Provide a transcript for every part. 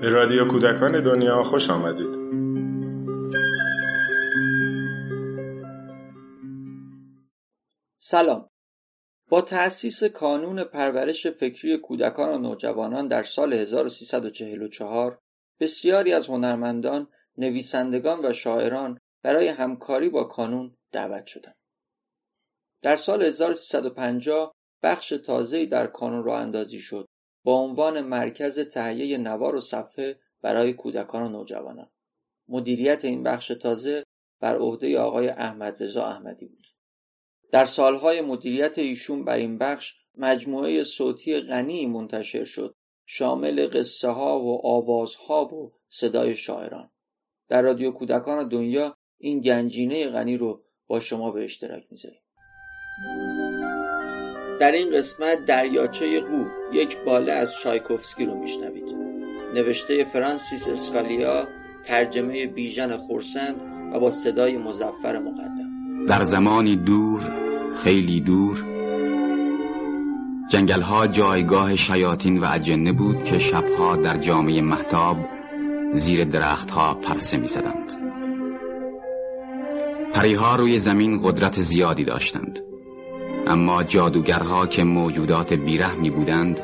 به رادیو کودکان دنیا خوش آمدید سلام با تأسیس کانون پرورش فکری کودکان و نوجوانان در سال 1344 بسیاری از هنرمندان، نویسندگان و شاعران برای همکاری با کانون دعوت شدند. در سال 1350 بخش تازه‌ای در کانون راه اندازی شد با عنوان مرکز تهیه نوار و صفحه برای کودکان و نوجوانان. مدیریت این بخش تازه بر عهده آقای احمد رضا احمدی بود. در سالهای مدیریت ایشون بر این بخش مجموعه صوتی غنی منتشر شد شامل قصه ها و آوازها و صدای شاعران در رادیو کودکان دنیا این گنجینه غنی رو با شما به اشتراک می‌ذاریم در این قسمت دریاچه قو یک باله از شایکوفسکی رو میشنوید. نوشته فرانسیس اسکالیا ترجمه بیژن خورسند و با صدای مزفر مقدم. در زمانی دور خیلی دور جنگلها جایگاه شیاطین و اجنه بود که شبها در جامعه محتاب زیر درختها پرسه می زدند. پریها روی زمین قدرت زیادی داشتند. اما جادوگرها که موجودات بیرحمی بودند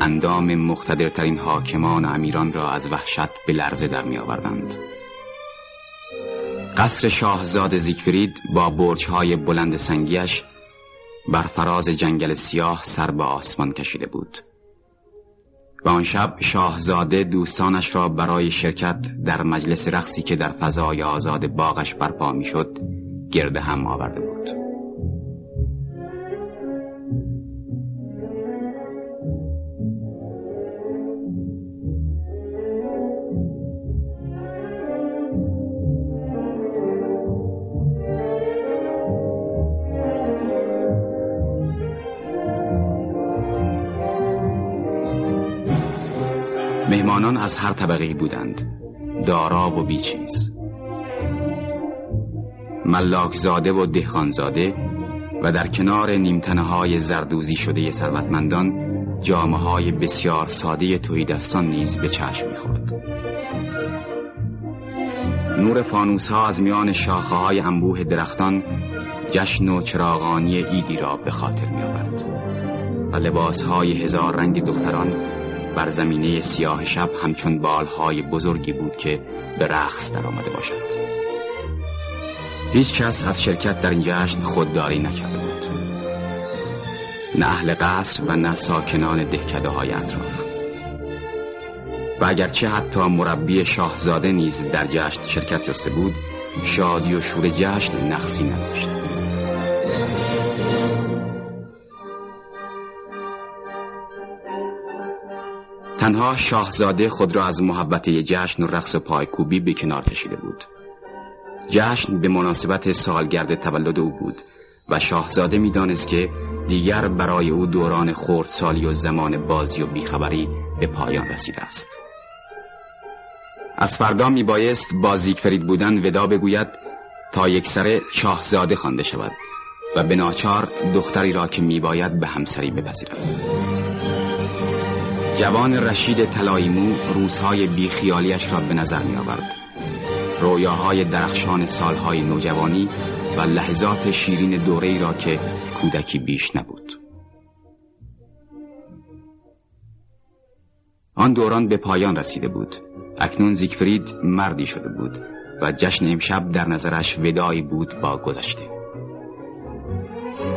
اندام مختدرترین حاکمان و امیران را از وحشت به لرزه در می آوردند. قصر شاهزاد زیگفرید با برجهای بلند سنگیش بر فراز جنگل سیاه سر به آسمان کشیده بود و آن شب شاهزاده دوستانش را برای شرکت در مجلس رقصی که در فضای آزاد باغش برپا می‌شد گرد هم آورده بود مهمانان از هر طبقه بودند. دارا و بیچیز ملاکزاده و دهخانزاده و در کنار نیمتنه های زردوزی شده ثروتمندان جامعه های بسیار ساده تویدستان نیز به چشم می‌خورد. نور فانوس ها از میان شاخه های انبوه درختان جشن و چراغانی ایدی را به خاطر می آورد و لباس های هزار رنگ دختران بر زمینه سیاه شب همچون بالهای بزرگی بود که به رقص در آمده باشد. هیچ کس از شرکت در این جشن خودداری نکرده بود. نه اهل قصر و نه ساکنان دهکده های اطراف. و اگرچه حتی مربی شاهزاده نیز در جشن شرکت جسته بود شادی و شور جشن نقصی نداشت. تنها شاهزاده خود را از محبت جشن و رقص و پایکوبی به کنار کشیده بود. جشن به مناسبت سالگرد تولد او بود و شاهزاده می‌دانست که دیگر برای او دوران خردسالی و زمان بازی و بیخبری به پایان رسیده است. از فردا می بایست بازیک فرید بودن ودا بگوید تا یک سر شاهزاده خوانده شود و به ناچار دختری را که می باید به همسری بپذیرد. جوان رشید تلایمو روزهای بیخیالیش را به نظر می آورد رویاهای درخشان سالهای نوجوانی و لحظات شیرین دوره را که کودکی بیش نبود. آن دوران به پایان رسیده بود. اکنون زیگفرید مردی شده بود و جشن امشب در نظرش ودایی بود با گذشته.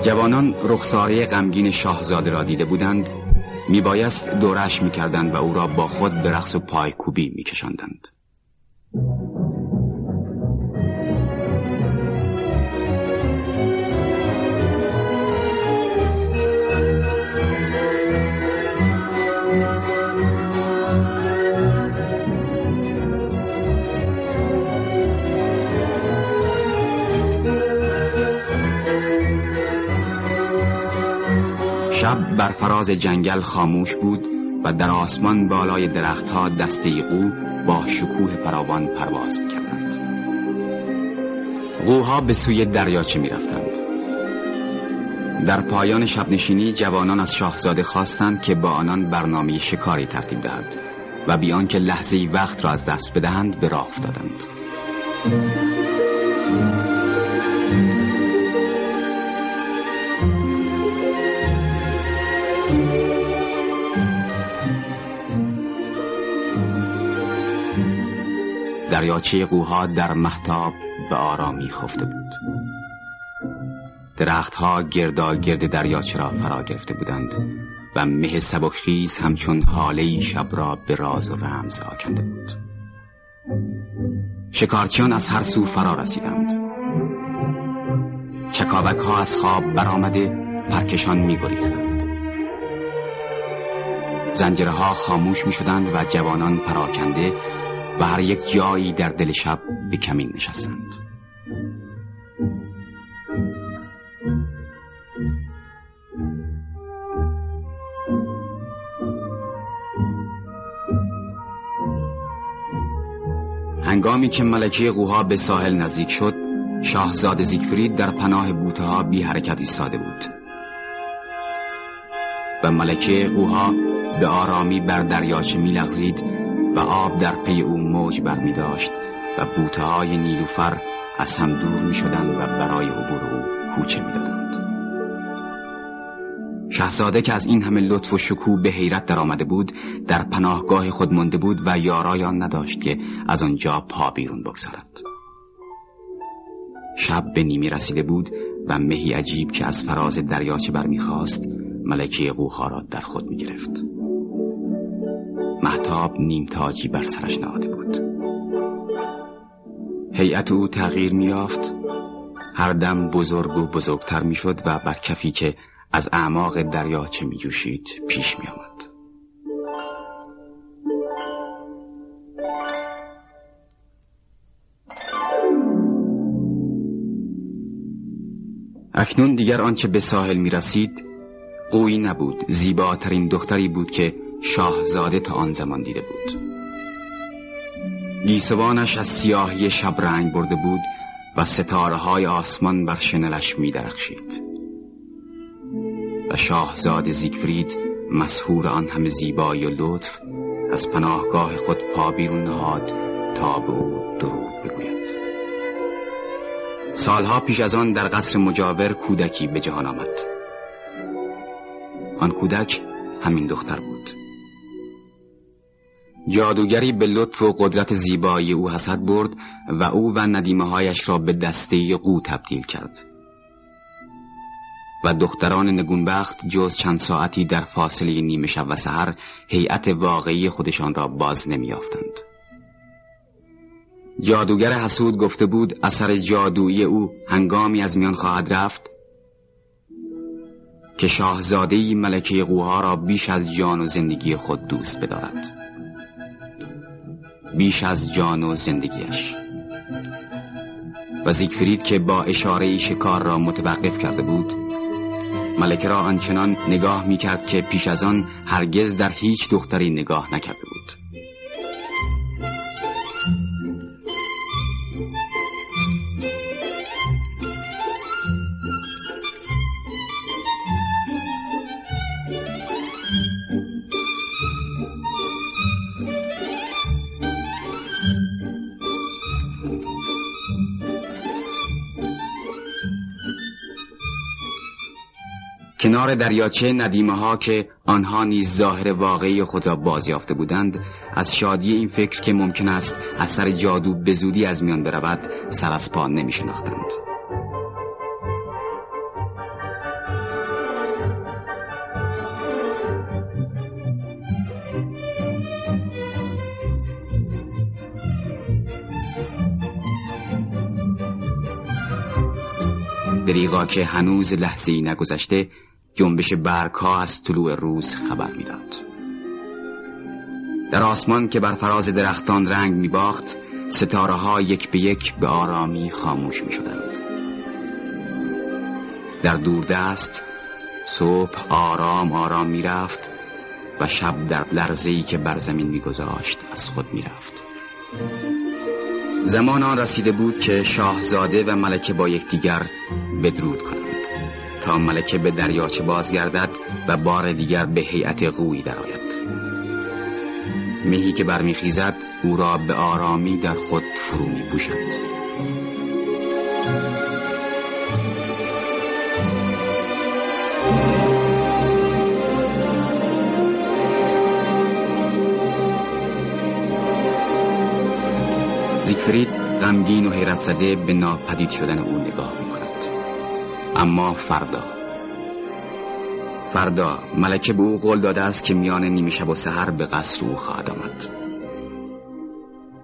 جوانان رخساره غمگین شاهزاده را دیده بودند میبایست دورش می‌کردند و او را با خود به رقص پایکوبی میکشاندند. بر فراز جنگل خاموش بود و در آسمان بالای درختها دسته او با شکوه فراوان پرواز می‌کردند قوها به سوی دریاچه می‌رفتند در پایان شبنشینی جوانان از شاهزاده خواستند که با آنان برنامه شکاری ترتیب دهد و بیان که لحظه وقت را از دست بدهند به راه افتادند. دریاچه قوها در محتاب به آرامی خفته بود. درختها گردا گرد دریاچه را فرا گرفته بودند و مه سبکخیز همچون حاله شب را به راز و رمز آکنده بود. شکارچیان از هر سو فرا رسیدند. چکاوک ها از خواب برآمده پرکشان می گریختند زنجره ها خاموش می شدند و جوانان پراکنده و هر یک جایی در دل شب به کمین نشستند. هنگامی که ملکه قوها به ساحل نزدیک شد شاهزاده زیگفرید در پناه بوته ها بی حرکت ایستاده بود. و ملکه قوها به آرامی بر دریاچه میلغزید و آب در پی او موج برمی داشت و بوته های نیلوفر از هم دور می شدن و برای عبور او کوچه می دادند. شهزاده که از این همه لطف و شکوه به حیرت در آمده بود در پناهگاه خود مانده بود و یارای آن نداشت که از آنجا پا بیرون بگذارد شب به نیمی رسیده بود و مهی عجیب که از فراز دریاچه برمیخواست ملکه قوها را در خود می محتاب نیمتاجی بر سرش نهاده بود. هیئت او تغییر میافت هر دم بزرگ و بزرگتر می‌شد و بر کفی که از اعماق دریاچه می جوشید پیش می آمد. اکنون دیگر آنچه به ساحل می رسید قوی نبود. زیباترین دختری بود که شاهزاده تا آن زمان دیده بود. گیسوانش از سیاهی شب رنگ برده بود و ستاره های آسمان بر شنلش می درخشید و شاهزاده زیگفرید مسهور آن همه زیبایی و لطف از پناهگاه خود پا بیرون نهاد تا به او درود بگوید. سالها پیش از آن در قصر مجاور کودکی به جهان آمد. آن کودک همین دختر بود. جادوگری به لطف و قدرت زیبایی او حسد برد و او و ندیمه هایش را به دسته قو تبدیل کرد و دختران نگونبخت جز چند ساعتی در فاصله نیمه شب و سحر هیئت واقعی خودشان را باز نمیافتند. جادوگر حسود گفته بود اثر جادویی او هنگامی از میان خواهد رفت که شاهزاده ملکه قوها را بیش از جان و زندگی خود دوست بدارد بیش از جان و زندگیش و زیگفرید که با اشاره شکار را متوقف کرده بود ملکه را آنچنان نگاه می کرد که پیش از آن هرگز در هیچ دختری نگاه نکرده بود. کنار دریاچه ندیمه ها که آنها نیز ظاهر واقعی خود را بازیافته بودند از شادی این فکر که ممکن است اثر جادو به زودی از میان برود سر از پا نمی شناختند. دریغا که هنوز لحظه ای نگذشته جنبش برگ ها از طلوع روز خبر می‌داد. در آسمان که بر فراز درختان رنگ می باخت ستاره ها یک به یک به آرامی خاموش می شدند. در دوردست صبح آرام آرام می رفت و شب در لرزهی که بر زمین می گذاشت از خود می رفت. زمان آن رسیده بود که شاهزاده و ملکه با یکدیگر بدرود کنند تا ملکه به دریاچه بازگردد و بار دیگر به هیئت قوی درآید. مهی که برمیخیزد او را به آرامی در خود فرو می پوشد زیگفرید غمگین و حیرت زده به ناپدید شدن او نگاه اما فردا. فردا ملکه به او قول داده است که میان نیمه شب و سحر به قصر او خواهد آمد.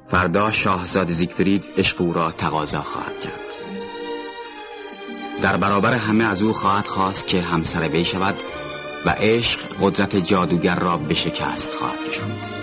فردا شاهزاده زیگفرید عشق او را تقاضا خواهد کرد. در برابر همه از او خواهد خواست که همسر وی شود و عشق قدرت جادوگر را به شکست خواهد کشاند.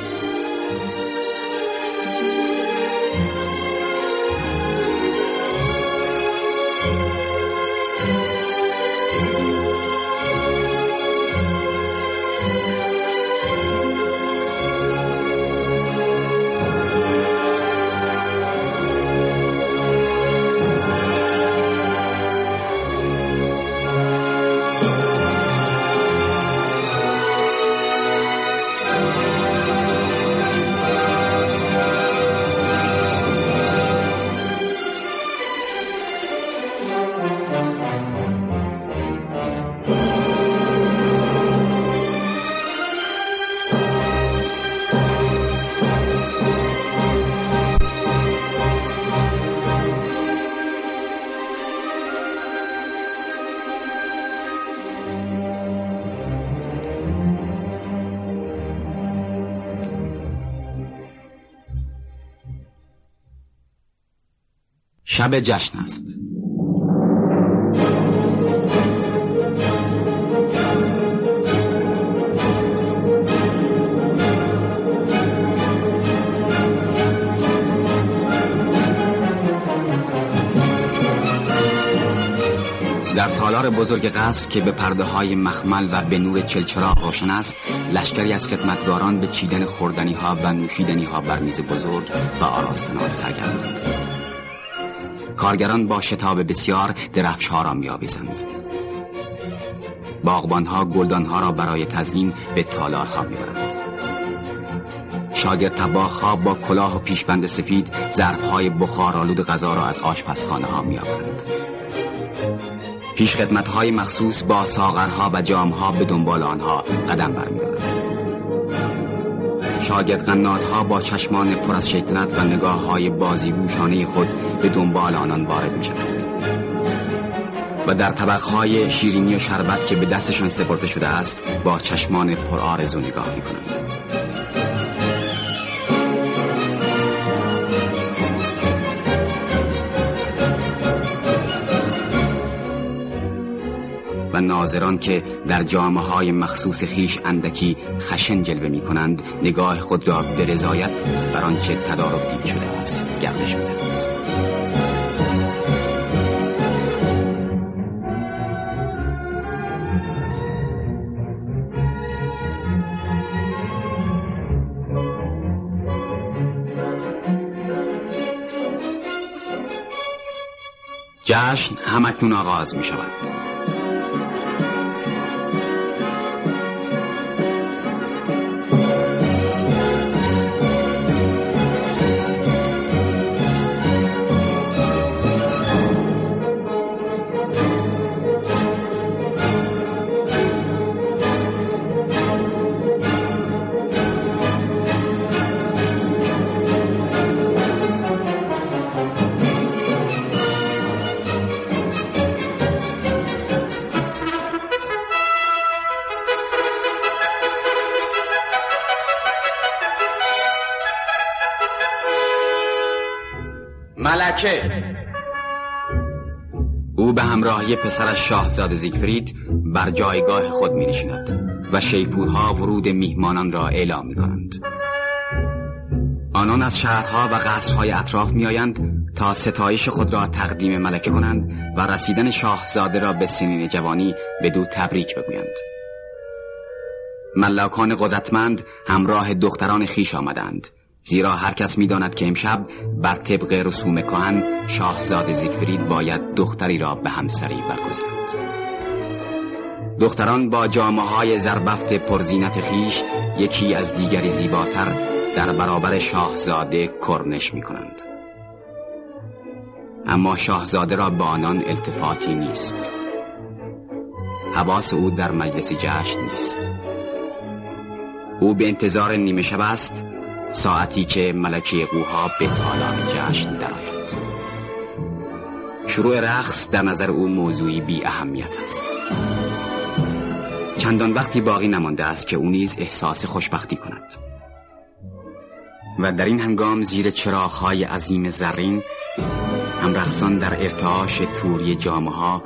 شب جشن است. در تالار بزرگ قصر که به پرده های مخمل و به نور چلچراغ روشن است لشکری از خدمتگاران به چیدن خوردنی ها و نوشیدنی ها بر میز بزرگ و آراستنان سرگردند کارگران با شتاب بسیار درفش ها را میآویزند. ها گلدان ها را برای تزیین به تالار ها می‌برند. شاگرد تباخ ها با کلاه و پیشبند سفید ظرف های بخار آلود غذا را از آشپزخانه ها میآورند. پیش خدمت های مخصوص با ساغرها و جامها به دنبال آنها قدم برمیدارند. شاگرد ها با چشمان پر از شیطنت و نگاه های بازیگوشانه خود به دنبال آنان وارد می شود و در طبقهای شیرینی و شربت که به دستشان سپرده شده است با چشمان پر آرزو نگاه می کنند و ناظران که در جامعه های مخصوص خیش اندکی خشن جلوه می کنند نگاه خود را به رضایت بر آنچه تدارک دیده شده است گردش می جشن همکنون آغاز می شود همراهی پسرش شاهزاده زیگفرید بر جایگاه خود می نشیند و شیپورها ورود میهمانان را اعلام می کنند آنان از شهرها و قصرهای اطراف می آیند تا ستایش خود را تقدیم ملکه کنند و رسیدن شاهزاده را به سنین جوانی به دو تبریک بگویند. ملاکان قدرتمند همراه دختران خیش آمدند زیرا هر کس می‌داند که امشب بر طبق رسوم کهن شاهزاده زیگفرید باید دختری را به همسری برگزیند دختران با جامعه های زربفت پرزینت خیش یکی از دیگری زیباتر در برابر شاهزاده کرنش می کنند. اما شاهزاده را به آنان التفاتی نیست. حواس او در مجلس جشن نیست. او به انتظار نیمه شب است ساعتی که ملکه قوها به تالار جشن درآید. شروع رقص در نظر او موضوعی بی اهمیت است. چندان وقتی باقی نمانده است که او نیز احساس خوشبختی کند. و در این هنگام زیر چراغهای عظیم زرین هم رقصان در ارتعاش توری جامعه ها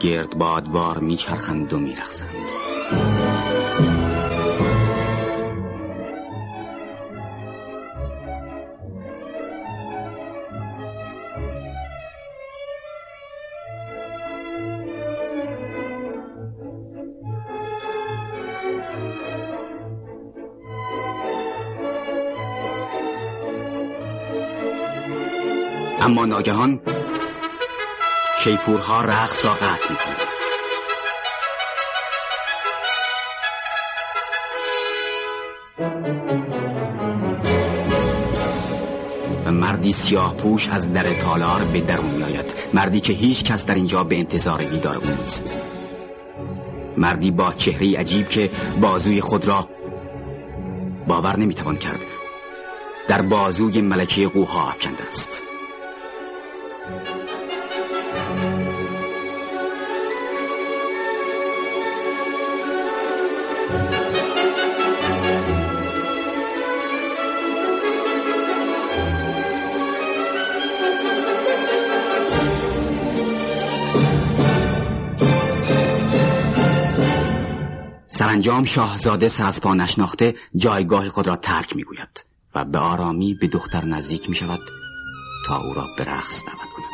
گردبادوار میچرخند و میرقصند. اما ناگهان شیپورها رقص را قطع می کند مردی سیاه پوش از در تالار به درون می مردی که هیچ کس در اینجا به انتظار دیدار او نیست. مردی با چهره عجیب که بازوی خود را باور نمی‌توان کرد. در بازوی ملکه قوها افکنده است. سرانجام شاهزاده سر از پا نشناخته جایگاه خود را ترک می‌گوید و به آرامی به دختر نزدیک می شود تا او را به رقص دعوت کند.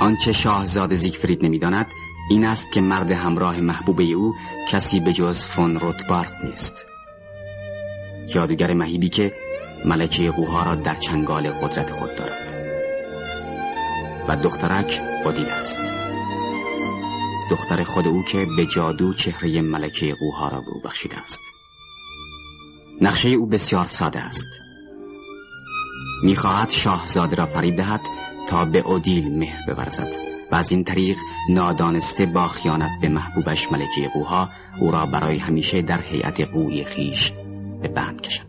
آنچه شاهزاده زیگفرید نمی‌داند این است که مرد همراه محبوب او کسی به جز فون روتبارت نیست. جادوگر مهیبی که ملکه قوها را در چنگال قدرت خود دارد. و دخترک بادیل است. دختر خود او که به جادو چهره ملکه قوها را به او بخشیده است. نقشه او بسیار ساده است. می‌خواهد شاهزاده را فریب دهد تا به اودیل مهر بورزد و از این طریق نادانسته با خیانت به محبوبش ملکه قوها او را برای همیشه در هیئت قوی خیش به بند کشد.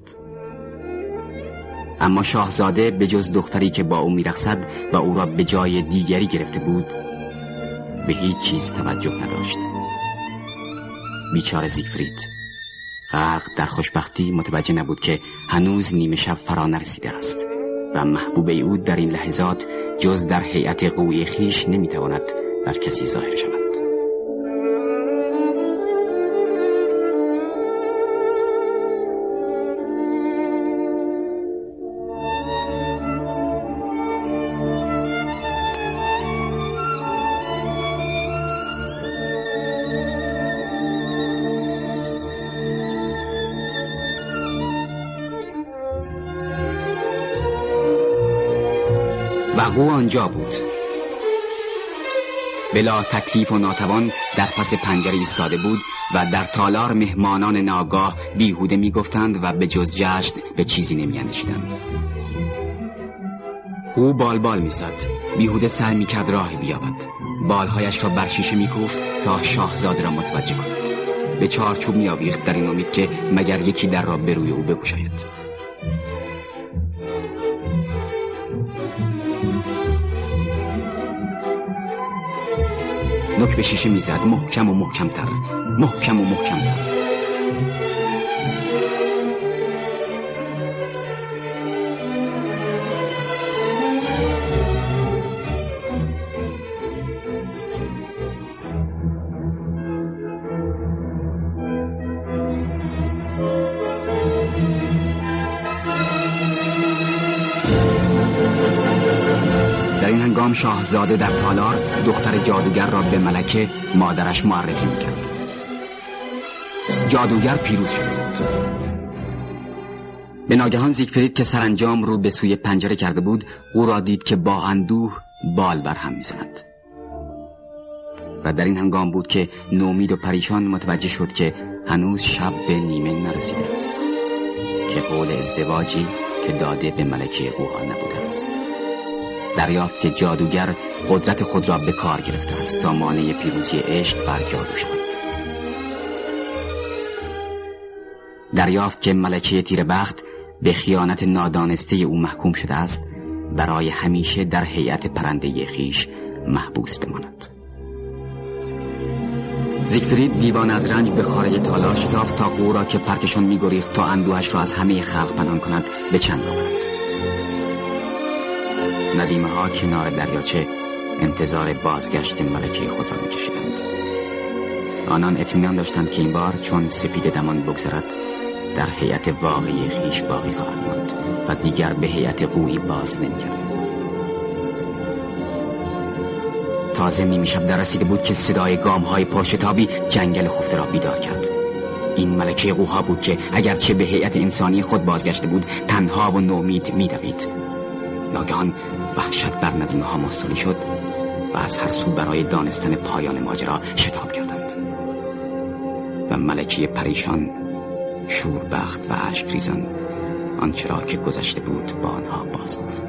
اما شاهزاده به جز دختری که با او میرخصد و او را به جای دیگری گرفته بود به هیچ چیز توجه نداشت. بیچار زیفرید. غرق در خوشبختی متوجه نبود که هنوز نیمه شب فرا نرسیده است و محبوب او در این لحظات جز در هیئت قوی خیش نمی‌تواند بر کسی ظاهر شود. و آنجا بود. بلا تکلیف و ناتوان در پس پنجره ایستاده بود و در تالار مهمانان ناگاه بیهوده می‌گفتند و به جز جشن به چیزی نمیاندیشیدند. قو بال بال می‌زد. بیهوده سعی می‌کرد راهی بیابد. بالهایش را بر شیشه میکوفت تا شاهزاده را متوجه کند. به چارچوب میآویخت در این امید که مگر یکی در را به او بگشاید نک به شیشه می‌زد محکم و محکمتر محکم و محکمتر. شاهزاده در تالار دختر جادوگر را به ملکه مادرش معرفی می‌کرد. جادوگر پیروز بود به ناگهان زیگفرید که سرانجام رو به سوی پنجره کرده بود او را دید که با اندوه بال بر هم می‌زند. و در این هنگام بود که نومید و پریشان متوجه شد که هنوز شب به نیمه نرسیده است که قول ازدواجی که داده به ملکه قوها نبوده است. دریافت که جادوگر قدرت خود را به کار گرفته است تا مانع پیروزی عشق بر جادو شود. دریافت که ملکه تیربخت به خیانت نادانسته او محکوم شده است برای همیشه در هیئت پرنده خیش محبوس بماند. زیگفرید دیوان از رنج به خارج تالار شتافت تا او را که پرکشان میگریخت تا اندوهش را از همه خلق پنهان کند به چند آورد. ندیمه ها کنار دریاچه انتظار بازگشت ملکه خود را میکشیدند. آنان اطمینان داشتند که این بار چون سپید دمان بگذرد در هیئت واقعی خیش باقی خواهد ماند و دیگر به هیئت قویی باز نمیگردند تازه نیمی شب در رسیده بود که صدای گام های پرشتابی جنگل خفته را بیدار کرد. این ملکه قوها بود که اگرچه به هیئت انسانی خود بازگشته بود تنها و نومید میدوید. ناگهان وحشت بر ندیمه ها مستولی شد و از هر سو برای دانستن پایان ماجرا شتاب کردند. و ملکه پریشان شوربخت و عشق ریزان آنچه که گذشته بود با آنها باز گفت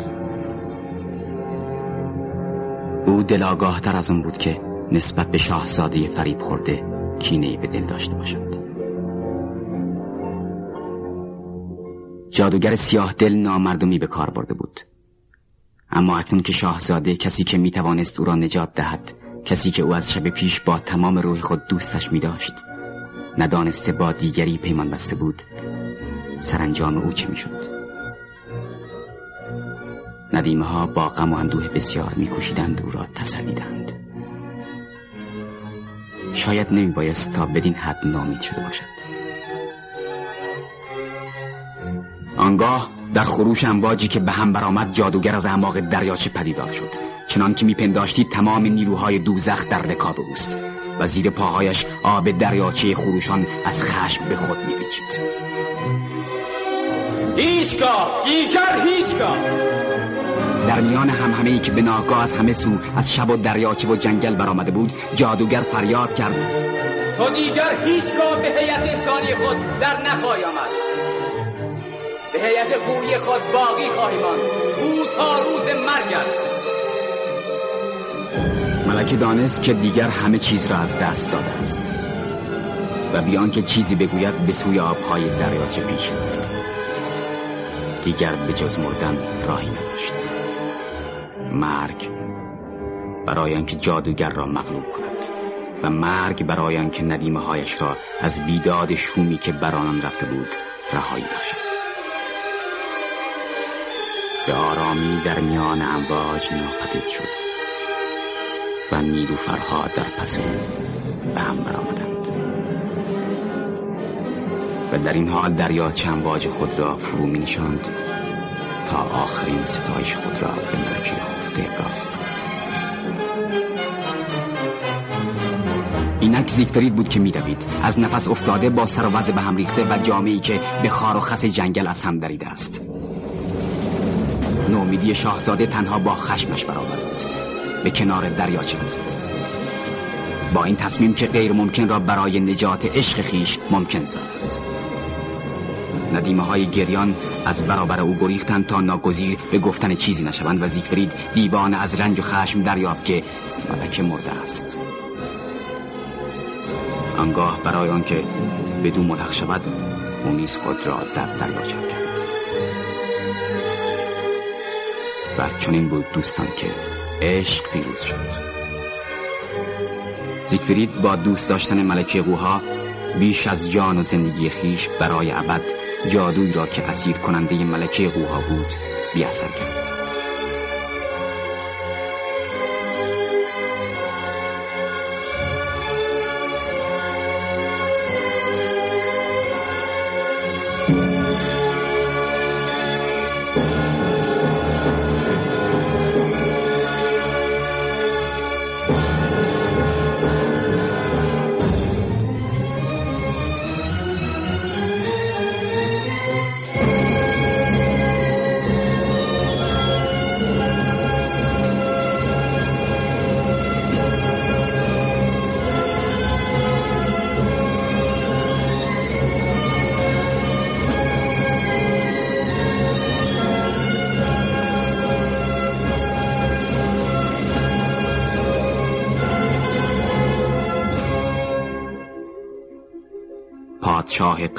او دلاگاه تر از اون بود که نسبت به شاهزاده فریب خورده کینه به دل داشته باشد. جادوگر سیاه دل نامردمی به کار برده بود. اما اکنون که شاهزاده کسی که می‌توانست او را نجات دهد کسی که او از شب پیش با تمام روح خود دوستش می داشت ندانسته با دیگری پیمان بسته بود. سرانجام او چه می‌شد؟ ندیمه ها با غم و اندوه بسیار میکوشیدند او را تسلی دهند. شاید نمی بایست تا بدین حد نامید شده باشد. آنگاه در خروش امواجی که به هم برآمد جادوگر از اعماق دریاچه پدیدار شد. چنان که میپنداشتی تمام نیروهای دوزخ در رکاب اوست و زیر پاهایش آب دریاچه خروشان از خشم به خود میپیچید. هیچگاه دیگر هیچگاه. در میان همهمه ای که به ناگاه از همه سو از شب و دریاچه و جنگل برآمده بود جادوگر فریاد کرد. تو دیگر هیچگاه به هیئت انسانی خود در نخواهی آمد. به هیئت قوی خود باقی خواهی ماند. او تا روز مرگت ملکه دانست که دیگر همه چیز را از دست داده است و بیان که چیزی بگوید به سوی آبهای دریاچه پیش رفت. دیگر به جز مردن راهی نداشت. مرگ برای آنکه جادوگر را مغلوب کند و مرگ برای آنکه ندیمه هایش را از بیداد شومی که بر آنان رفته بود رهایی بخشد. به آرامی در میان امواج ناپدید شد و نیلوفرها در پس به هم برآمدند. و در این حال دریا چنباج خود را فرو می تا آخرین ستایش خود را به ملکه خفته ابراز اینک زیگفرید بود که میدوید از نفس افتاده با سر و وضع به هم ریخته و جامعی که به خار و خس جنگل از هم دریده است. نومیدی شاهزاده تنها با خشمش برابر بود به کنار دریاچه رسید با این تصمیم که غیر ممکن را برای نجات عشق خیش ممکن سازد. ندیمه های گریان از برابر او گریختند تا ناگزیر به گفتن چیزی نشوند و زیگفرید دیوان از رنج و خشم دریافت که ملکه مرده است. آنگاه برای آنکه بدون ملحق شود او نیز خود را در دریاچه کرد. و چنین بود دوستان که عشق پیروز شد. زیگفرید با دوست داشتن ملکه قوها بیش از جان و زندگی خیش برای ابد جادوی را که اسیر کننده ملکه قوها بود بیاثر کرد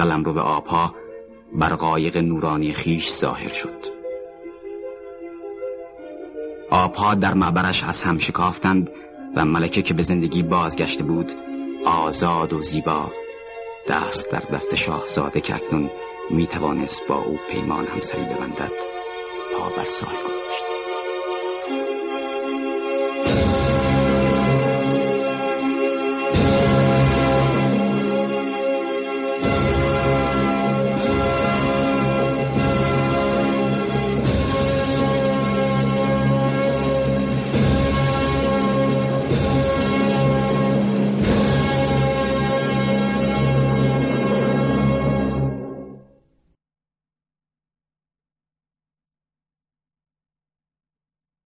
قلمرو آبها بر قایق نورانی خیش ظاهر شد. آبها در معبرش از هم شکافتند و ملکه که به زندگی بازگشته بود آزاد و زیبا دست در دست شاهزاده که اکنون می توانست با او پیمان همسری ببندد پا بر ساحل گذاشت.